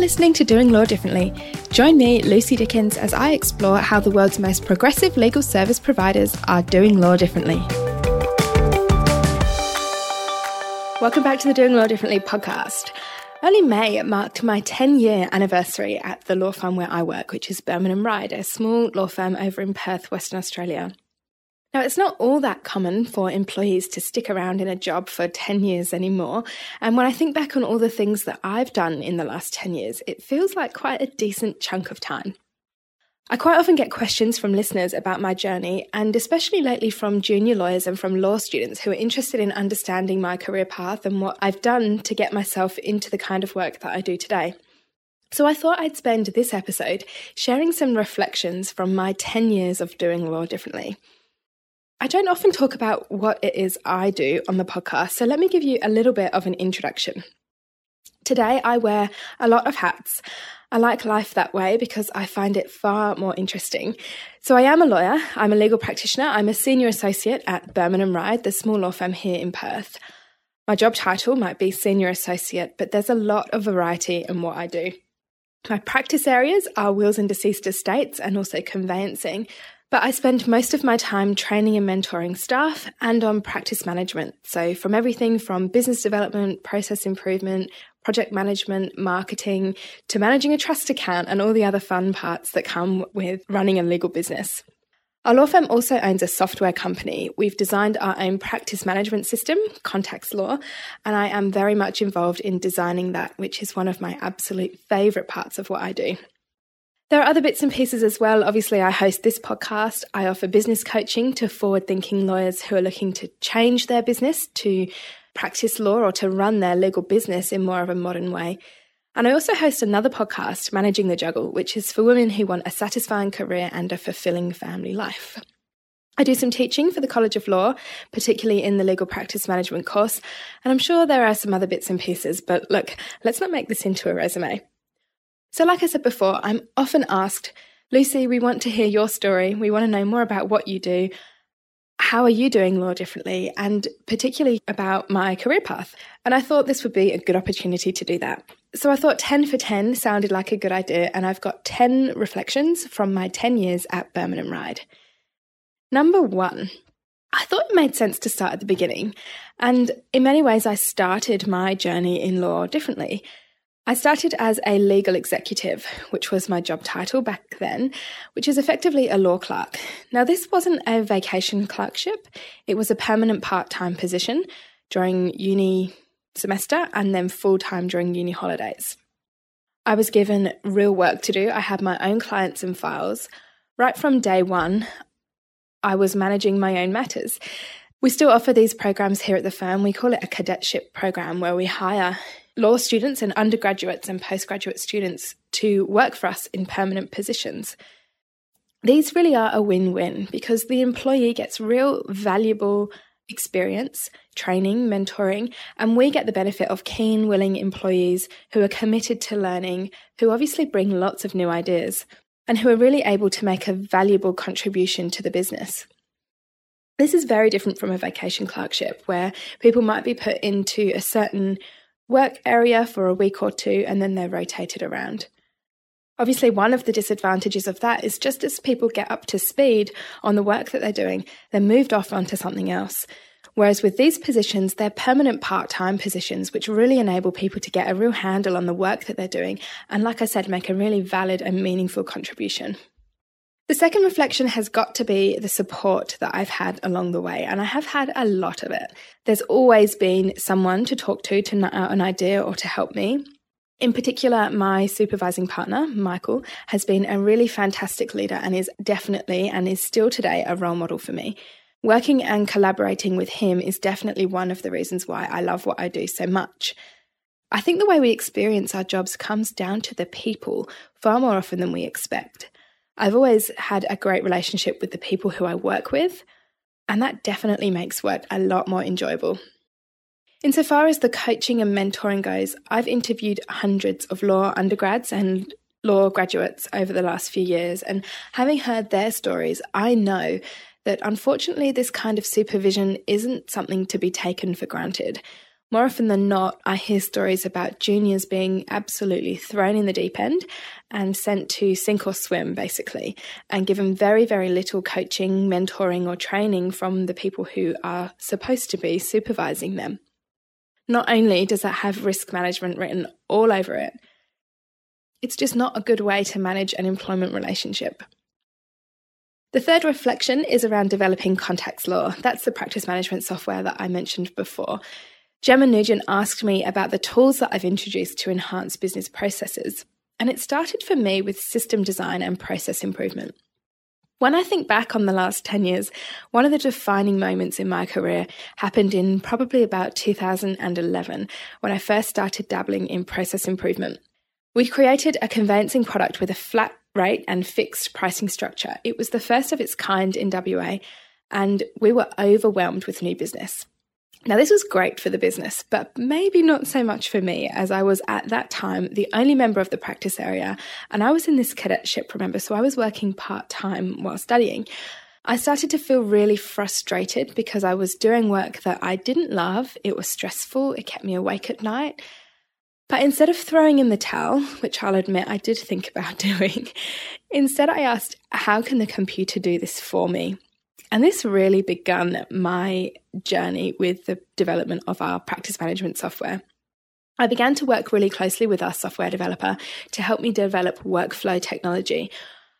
listening to Doing Law Differently. Join me, Lucy Dickens, as I explore how the world's most progressive legal service providers are doing law differently. Welcome back to the Doing Law Differently podcast. Early May marked my 10 year anniversary at the law firm where I work, which is Birman and Ride, a small law firm over in Perth, Western Australia. Now, it's not all that common for employees to stick around in a job for 10 years anymore. And when I think back on all the things that I've done in the last 10 years, it feels like quite a decent chunk of time. I quite often get questions from listeners about my journey, and especially lately from junior lawyers and from law students who are interested in understanding my career path and what I've done to get myself into the kind of work that I do today. So I thought I'd spend this episode sharing some reflections from my 10 years of doing law differently. I don't often talk about what it is I do on the podcast, so let me give you a little bit of an introduction. Today, I wear a lot of hats. I like life that way because I find it far more interesting. So, I am a lawyer, I'm a legal practitioner, I'm a senior associate at Birman and Ride, the small law firm here in Perth. My job title might be senior associate, but there's a lot of variety in what I do. My practice areas are wills and deceased estates and also conveyancing, but I spend most of my time training and mentoring staff and on practice management. So, from everything from business development, process improvement, project management, marketing, to managing a trust account and all the other fun parts that come with running a legal business. Our law firm also owns a software company. We've designed our own practice management system, Contacts Law, and I am very much involved in designing that, which is one of my absolute favourite parts of what I do. There are other bits and pieces as well. Obviously, I host this podcast. I offer business coaching to forward thinking lawyers who are looking to change their business to practice law or to run their legal business in more of a modern way. And I also host another podcast, Managing the Juggle, which is for women who want a satisfying career and a fulfilling family life. I do some teaching for the College of Law, particularly in the legal practice management course, and I'm sure there are some other bits and pieces, but look, let's not make this into a resume. So, like I said before, I'm often asked, Lucy, we want to hear your story. We want to know more about what you do. How are you doing law differently? And particularly about my career path. And I thought this would be a good opportunity to do that. So I thought 10 for 10 sounded like a good idea. And I've got 10 reflections from my 10 years at Birman and Ride. Number one, I thought it made sense to start at the beginning. And in many ways, I started my journey in law differently. I started as a legal executive, which was my job title back then, which is effectively a law clerk. Now, this wasn't a vacation clerkship, it was a permanent part time position during uni semester and then full time during uni holidays. I was given real work to do. I had my own clients and files. Right from day one, I was managing my own matters. We still offer these programs here at the firm. We call it a cadetship program where we hire law students and undergraduates and postgraduate students to work for us in permanent positions. These really are a win win because the employee gets real valuable experience, training, mentoring, and we get the benefit of keen, willing employees who are committed to learning, who obviously bring lots of new ideas, and who are really able to make a valuable contribution to the business. This is very different from a vacation clerkship where people might be put into a certain work area for a week or two, and then they're rotated around. Obviously, one of the disadvantages of that is just as people get up to speed on the work that they're doing, they're moved off onto something else. Whereas with these positions, they're permanent part time positions, which really enable people to get a real handle on the work that they're doing. And like I said, make a really valid and meaningful contribution. The second reflection has got to be the support that I've had along the way, and I have had a lot of it. There's always been someone to talk to to nut uh, out an idea or to help me. In particular, my supervising partner, Michael, has been a really fantastic leader and is definitely and is still today a role model for me. Working and collaborating with him is definitely one of the reasons why I love what I do so much. I think the way we experience our jobs comes down to the people far more often than we expect. I've always had a great relationship with the people who I work with, and that definitely makes work a lot more enjoyable. Insofar as the coaching and mentoring goes, I've interviewed hundreds of law undergrads and law graduates over the last few years, and having heard their stories, I know that unfortunately this kind of supervision isn't something to be taken for granted. More often than not, I hear stories about juniors being absolutely thrown in the deep end and sent to sink or swim, basically, and given very, very little coaching, mentoring, or training from the people who are supposed to be supervising them. Not only does that have risk management written all over it, it's just not a good way to manage an employment relationship. The third reflection is around developing Context Law. That's the practice management software that I mentioned before. Gemma Nugent asked me about the tools that I've introduced to enhance business processes, and it started for me with system design and process improvement. When I think back on the last 10 years, one of the defining moments in my career happened in probably about 2011 when I first started dabbling in process improvement. We created a conveyancing product with a flat rate and fixed pricing structure. It was the first of its kind in WA, and we were overwhelmed with new business. Now, this was great for the business, but maybe not so much for me, as I was at that time the only member of the practice area, and I was in this cadetship, remember, so I was working part time while studying. I started to feel really frustrated because I was doing work that I didn't love, it was stressful, it kept me awake at night. But instead of throwing in the towel, which I'll admit I did think about doing, instead I asked, how can the computer do this for me? And this really began my journey with the development of our practice management software. I began to work really closely with our software developer to help me develop workflow technology.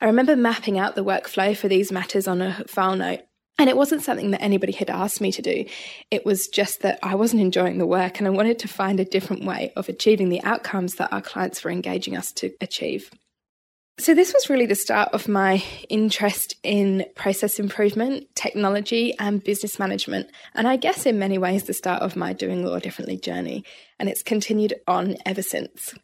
I remember mapping out the workflow for these matters on a file note. And it wasn't something that anybody had asked me to do. It was just that I wasn't enjoying the work and I wanted to find a different way of achieving the outcomes that our clients were engaging us to achieve. So, this was really the start of my interest in process improvement, technology, and business management. And I guess in many ways, the start of my Doing Law Differently journey. And it's continued on ever since.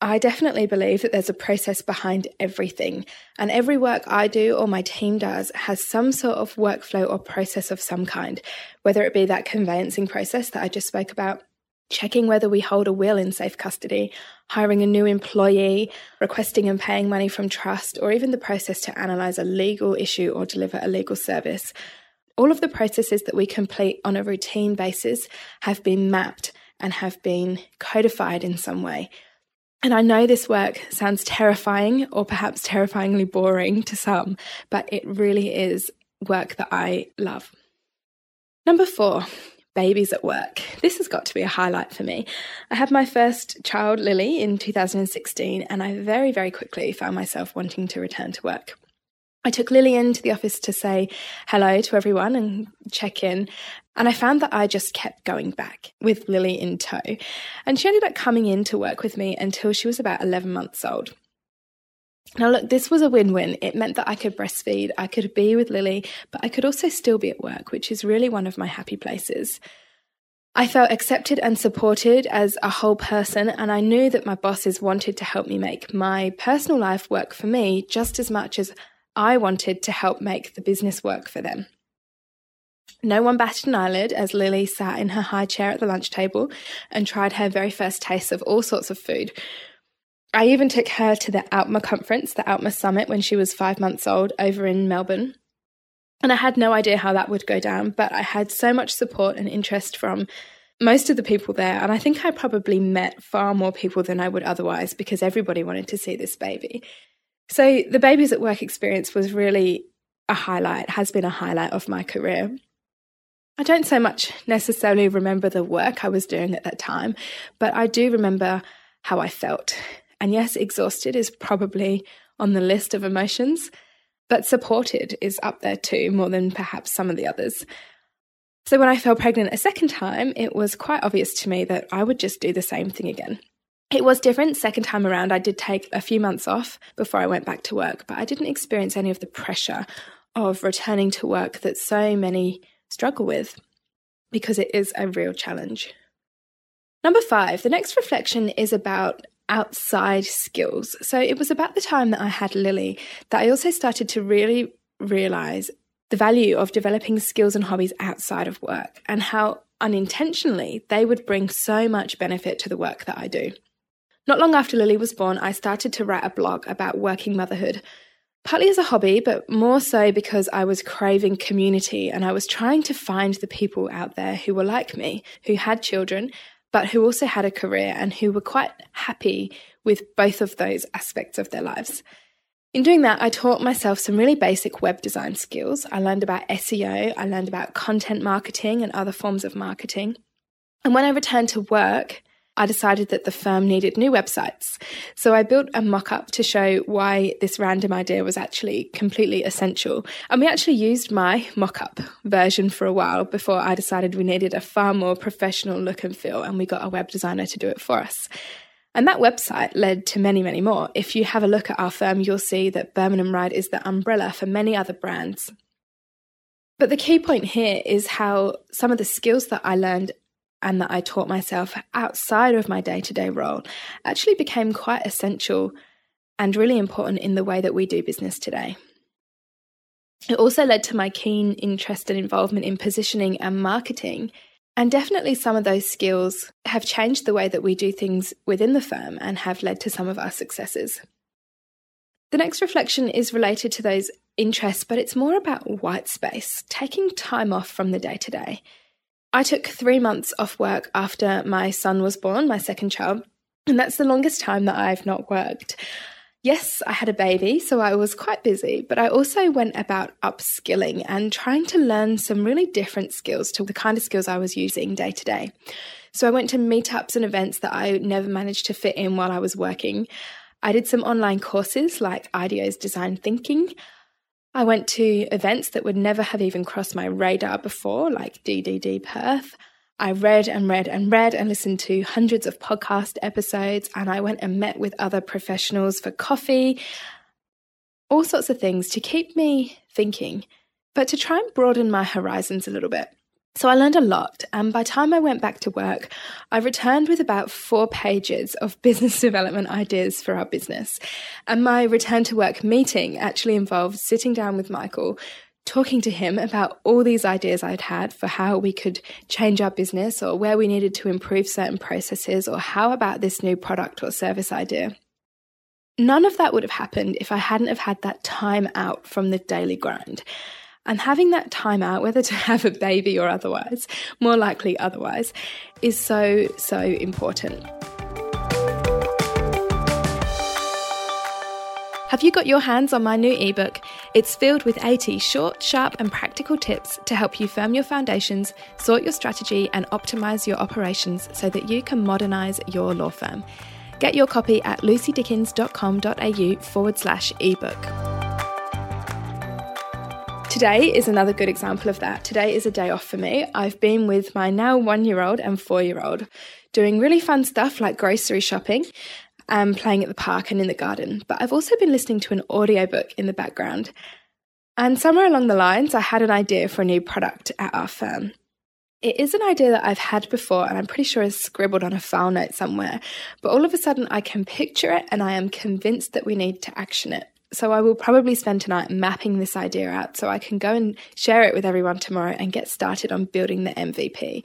I definitely believe that there's a process behind everything, and every work I do or my team does has some sort of workflow or process of some kind, whether it be that conveyancing process that I just spoke about, checking whether we hold a will in safe custody, hiring a new employee, requesting and paying money from trust, or even the process to analyse a legal issue or deliver a legal service. All of the processes that we complete on a routine basis have been mapped and have been codified in some way. And I know this work sounds terrifying or perhaps terrifyingly boring to some, but it really is work that I love. Number four, babies at work. This has got to be a highlight for me. I had my first child, Lily, in 2016, and I very, very quickly found myself wanting to return to work. I took Lily into the office to say hello to everyone and check in. And I found that I just kept going back with Lily in tow. And she ended up coming in to work with me until she was about 11 months old. Now, look, this was a win win. It meant that I could breastfeed, I could be with Lily, but I could also still be at work, which is really one of my happy places. I felt accepted and supported as a whole person, and I knew that my bosses wanted to help me make my personal life work for me just as much as I wanted to help make the business work for them. No one batted an eyelid as Lily sat in her high chair at the lunch table and tried her very first taste of all sorts of food, I even took her to the OUTMA conference, the OUTMA summit, when she was five months old over in Melbourne. And I had no idea how that would go down, but I had so much support and interest from most of the people there. And I think I probably met far more people than I would otherwise because everybody wanted to see this baby. So the babies at work experience was really a highlight, has been a highlight of my career. I don't so much necessarily remember the work I was doing at that time, but I do remember how I felt. And yes, exhausted is probably on the list of emotions, but supported is up there too, more than perhaps some of the others. So when I fell pregnant a second time, it was quite obvious to me that I would just do the same thing again. It was different second time around. I did take a few months off before I went back to work, but I didn't experience any of the pressure of returning to work that so many struggle with because it is a real challenge. Number five, the next reflection is about outside skills. So it was about the time that I had Lily that I also started to really realize the value of developing skills and hobbies outside of work and how unintentionally they would bring so much benefit to the work that I do. Not long after Lily was born, I started to write a blog about working motherhood. partly as a hobby, but more so because I was craving community and I was trying to find the people out there who were like me, who had children, but who also had a career and who were quite happy with both of those aspects of their lives. In doing that, I taught myself some really basic web design skills. I learned about SEO, I learned about content marketing and other forms of marketing. And when I returned to work, I decided that the firm needed new websites. So I built a mock up to show why this random idea was actually completely essential. And we actually used my mock up version for a while before I decided we needed a far more professional look and feel, and we got a web designer to do it for us. And that website led to many, many more. If you have a look at our firm, you'll see that Birman and Ride is the umbrella for many other brands. But the key point here is how some of the skills that I learned and that I taught myself outside of my day to day role actually became quite essential and really important in the way that we do business today. It also led to my keen interest and involvement in positioning and marketing. And definitely, some of those skills have changed the way that we do things within the firm and have led to some of our successes. The next reflection is related to those interests, but it's more about white space, taking time off from the day to day. I took three months off work after my son was born, my second child, and that's the longest time that I've not worked. Yes, I had a baby, so I was quite busy, but I also went about upskilling and trying to learn some really different skills to the kind of skills I was using day to day. So I went to meetups and events that I never managed to fit in while I was working. I did some online courses like IDEO's Design Thinking. I went to events that would never have even crossed my radar before, like DDD Perth. I read and read and read and listened to hundreds of podcast episodes, and I went and met with other professionals for coffee, all sorts of things to keep me thinking, but to try and broaden my horizons a little bit. So I learned a lot, and by the time I went back to work, I returned with about four pages of business development ideas for our business. And my return to work meeting actually involved sitting down with Michael, talking to him about all these ideas I'd had for how we could change our business or where we needed to improve certain processes or how about this new product or service idea. None of that would have happened if I hadn't have had that time out from the daily grind. And having that time out, whether to have a baby or otherwise, more likely otherwise, is so, so important. Have you got your hands on my new ebook? It's filled with 80 short, sharp, and practical tips to help you firm your foundations, sort your strategy, and optimize your operations so that you can modernize your law firm. Get your copy at lucydickens.com.au forward slash ebook. Today is another good example of that. Today is a day off for me. I've been with my now one year old and four year old doing really fun stuff like grocery shopping and playing at the park and in the garden. But I've also been listening to an audiobook in the background. And somewhere along the lines, I had an idea for a new product at our firm. It is an idea that I've had before, and I'm pretty sure is scribbled on a file note somewhere. But all of a sudden, I can picture it, and I am convinced that we need to action it. So I will probably spend tonight mapping this idea out so I can go and share it with everyone tomorrow and get started on building the MVP.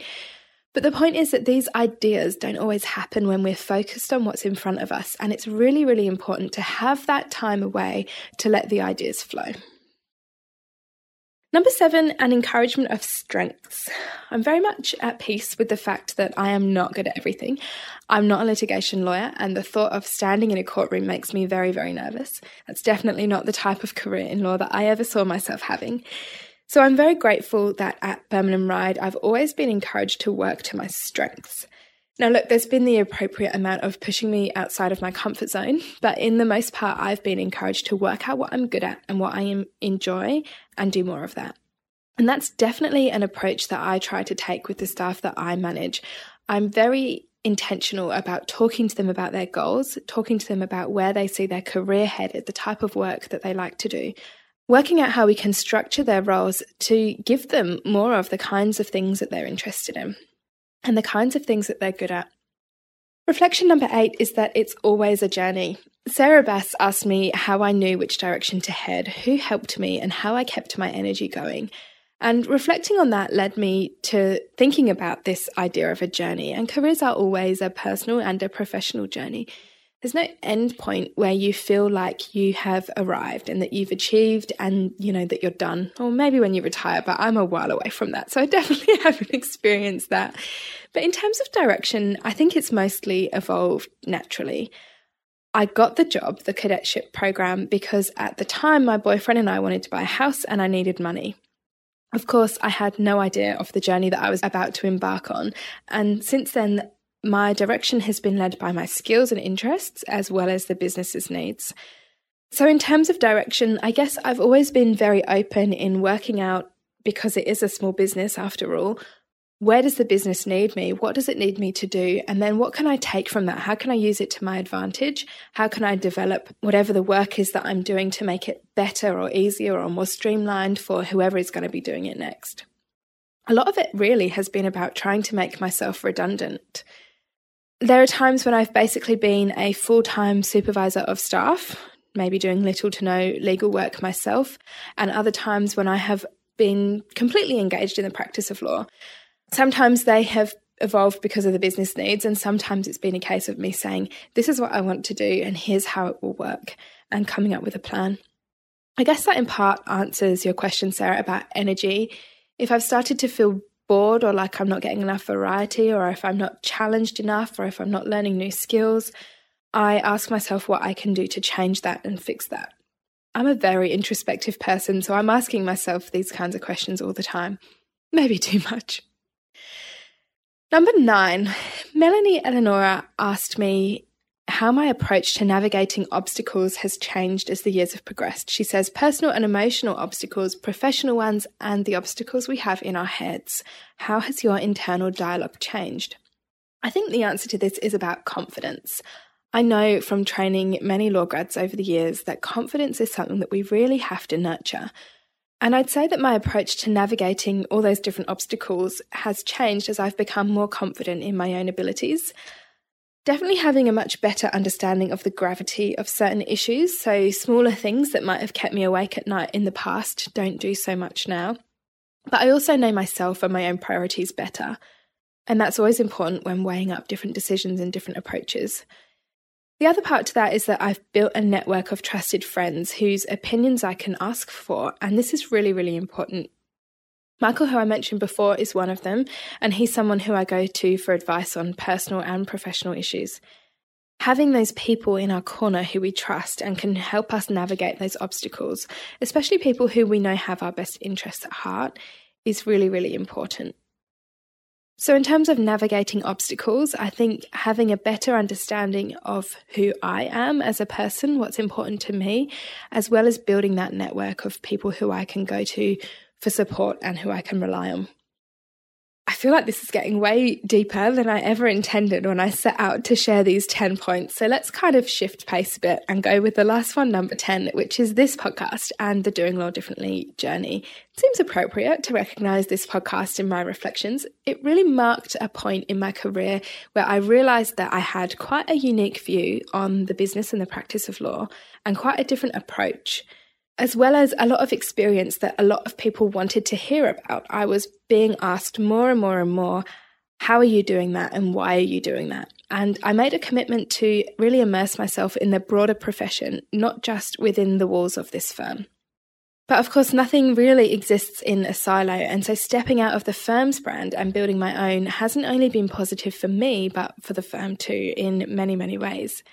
But the point is that these ideas don't always happen when we're focused on what's in front of us, and it's really, really important to have that time away to let the ideas flow. Number seven, an encouragement of strengths. I'm very much at peace with the fact that I am not good at everything. I'm not a litigation lawyer, and the thought of standing in a courtroom makes me very, very nervous. That's definitely not the type of career in law that I ever saw myself having. So I'm very grateful that at Birman and Ride, I've always been encouraged to work to my strengths. Now, look, there's been the appropriate amount of pushing me outside of my comfort zone, but in the most part, I've been encouraged to work out what I'm good at and what I enjoy and do more of that. And that's definitely an approach that I try to take with the staff that I manage. I'm very intentional about talking to them about their goals, talking to them about where they see their career headed, the type of work that they like to do, working out how we can structure their roles to give them more of the kinds of things that they're interested in and the kinds of things that they're good at. Reflection number eight is that it's always a journey. Sarah Bass asked me how I knew which direction to head, who helped me, and how I kept my energy going. And reflecting on that led me to thinking about this idea of a journey. And careers are always a personal and a professional journey. There's no end point where you feel like you have arrived and that you've achieved and you know that you're done. Or maybe when you retire but i'm a while away from that. So i definitely haven't experienced that. But in terms of direction i think it's mostly evolved naturally. I got the job the cadetship program because at the time my boyfriend and i wanted to buy a house and i needed money. Of course, I had no idea of the journey that I was about to embark on. And since then, my direction has been led by my skills and interests as well as the business's needs. So, in terms of direction, I guess I've always been very open in working out, because it is a small business after all, where does the business need me? What does it need me to do? And then what can I take from that? How can I use it to my advantage? How can I develop whatever the work is that I'm doing to make it better or easier or more streamlined for whoever is going to be doing it next? A lot of it really has been about trying to make myself redundant. There are times when I've basically been a full time supervisor of staff, maybe doing little to no legal work myself, and other times when I have been completely engaged in the practice of law. Sometimes they have evolved because of the business needs, and sometimes it's been a case of me saying, This is what I want to do, and here's how it will work, and coming up with a plan. I guess that in part answers your question, Sarah, about energy. If I've started to feel bored or like I'm not getting enough variety or if I'm not challenged enough or if I'm not learning new skills, I ask myself what I can do to change that and fix that. I'm a very introspective person, so I'm asking myself these kinds of questions all the time. Maybe too much. Number nine, Melanie Eleonora asked me how my approach to navigating obstacles has changed as the years have progressed. She says personal and emotional obstacles, professional ones, and the obstacles we have in our heads. How has your internal dialogue changed? I think the answer to this is about confidence. I know from training many law grads over the years that confidence is something that we really have to nurture. And I'd say that my approach to navigating all those different obstacles has changed as I've become more confident in my own abilities definitely having a much better understanding of the gravity of certain issues. So, smaller things that might have kept me awake at night in the past don't do so much now. But I also know myself and my own priorities better. And that's always important when weighing up different decisions and different approaches. The other part to that is that I've built a network of trusted friends whose opinions I can ask for. And this is really, really important Michael, who I mentioned before, is one of them, and he's someone who I go to for advice on personal and professional issues. Having those people in our corner who we trust and can help us navigate those obstacles, especially people who we know have our best interests at heart, is really, really important. So, in terms of navigating obstacles, I think having a better understanding of who I am as a person, what's important to me, as well as building that network of people who I can go to for support and who I can rely on. I feel like this is getting way deeper than I ever intended when I set out to share these 10 points. So let's kind of shift pace a bit and go with the last one, number 10, which is this podcast and the Doing Law Differently journey. It seems appropriate to recognize this podcast in my reflections. It really marked a point in my career where I realized that I had quite a unique view on the business and the practice of law and quite a different approach as well as a lot of experience that a lot of people wanted to hear about. I was being asked more and more and more, how are you doing that and why are you doing that? And I made a commitment to really immerse myself in the broader profession, not just within the walls of this firm. But of course, nothing really exists in a silo. And so stepping out of the firm's brand and building my own hasn't only been positive for me, but for the firm too, in many, many ways.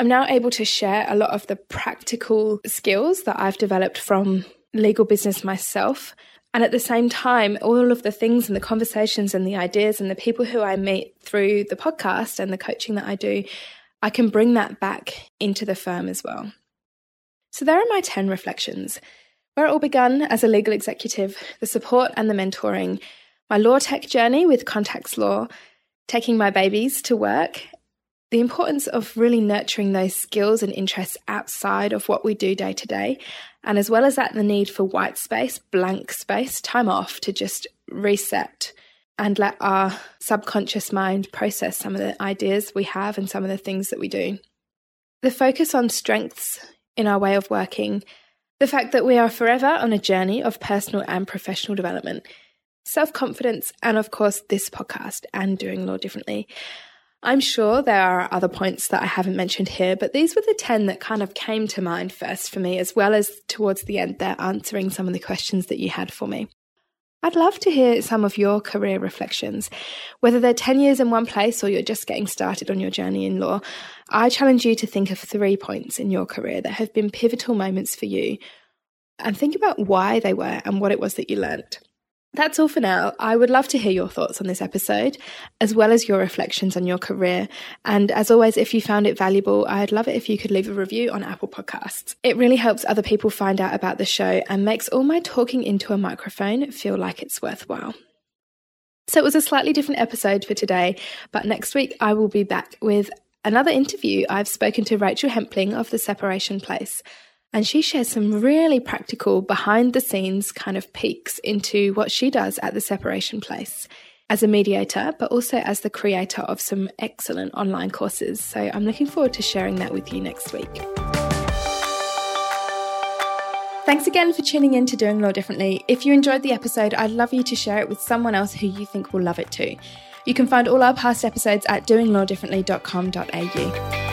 I'm now able to share a lot of the practical skills that I've developed from legal business myself. And at the same time, all of the things and the conversations and the ideas and the people who I meet through the podcast and the coaching that I do, I can bring that back into the firm as well. So, there are my 10 reflections. Where it all began as a legal executive, the support and the mentoring, my law tech journey with Contacts Law, taking my babies to work, the importance of really nurturing those skills and interests outside of what we do day to day. And as well as that, the need for white space, blank space, time off to just reset and let our subconscious mind process some of the ideas we have and some of the things that we do. The focus on strengths in our way of working, the fact that we are forever on a journey of personal and professional development, self confidence, and of course, this podcast and doing law differently. I'm sure there are other points that I haven't mentioned here, but these were the 10 that kind of came to mind first for me, as well as towards the end there answering some of the questions that you had for me. I'd love to hear some of your career reflections. Whether they're 10 years in one place or you're just getting started on your journey in law, I challenge you to think of three points in your career that have been pivotal moments for you and think about why they were and what it was that you learnt. That's all for now. I would love to hear your thoughts on this episode, as well as your reflections on your career. And as always, if you found it valuable, I'd love it if you could leave a review on Apple Podcasts. It really helps other people find out about the show and makes all my talking into a microphone feel like it's worthwhile. So it was a slightly different episode for today, but next week I will be back with another interview. I've spoken to Rachel Hempling of The Separation Place. And she shares some really practical behind the scenes kind of peeks into what she does at the separation place as a mediator, but also as the creator of some excellent online courses. So I'm looking forward to sharing that with you next week. Thanks again for tuning in to Doing Law Differently. If you enjoyed the episode, I'd love you to share it with someone else who you think will love it too. You can find all our past episodes at doinglawdifferently.com.au.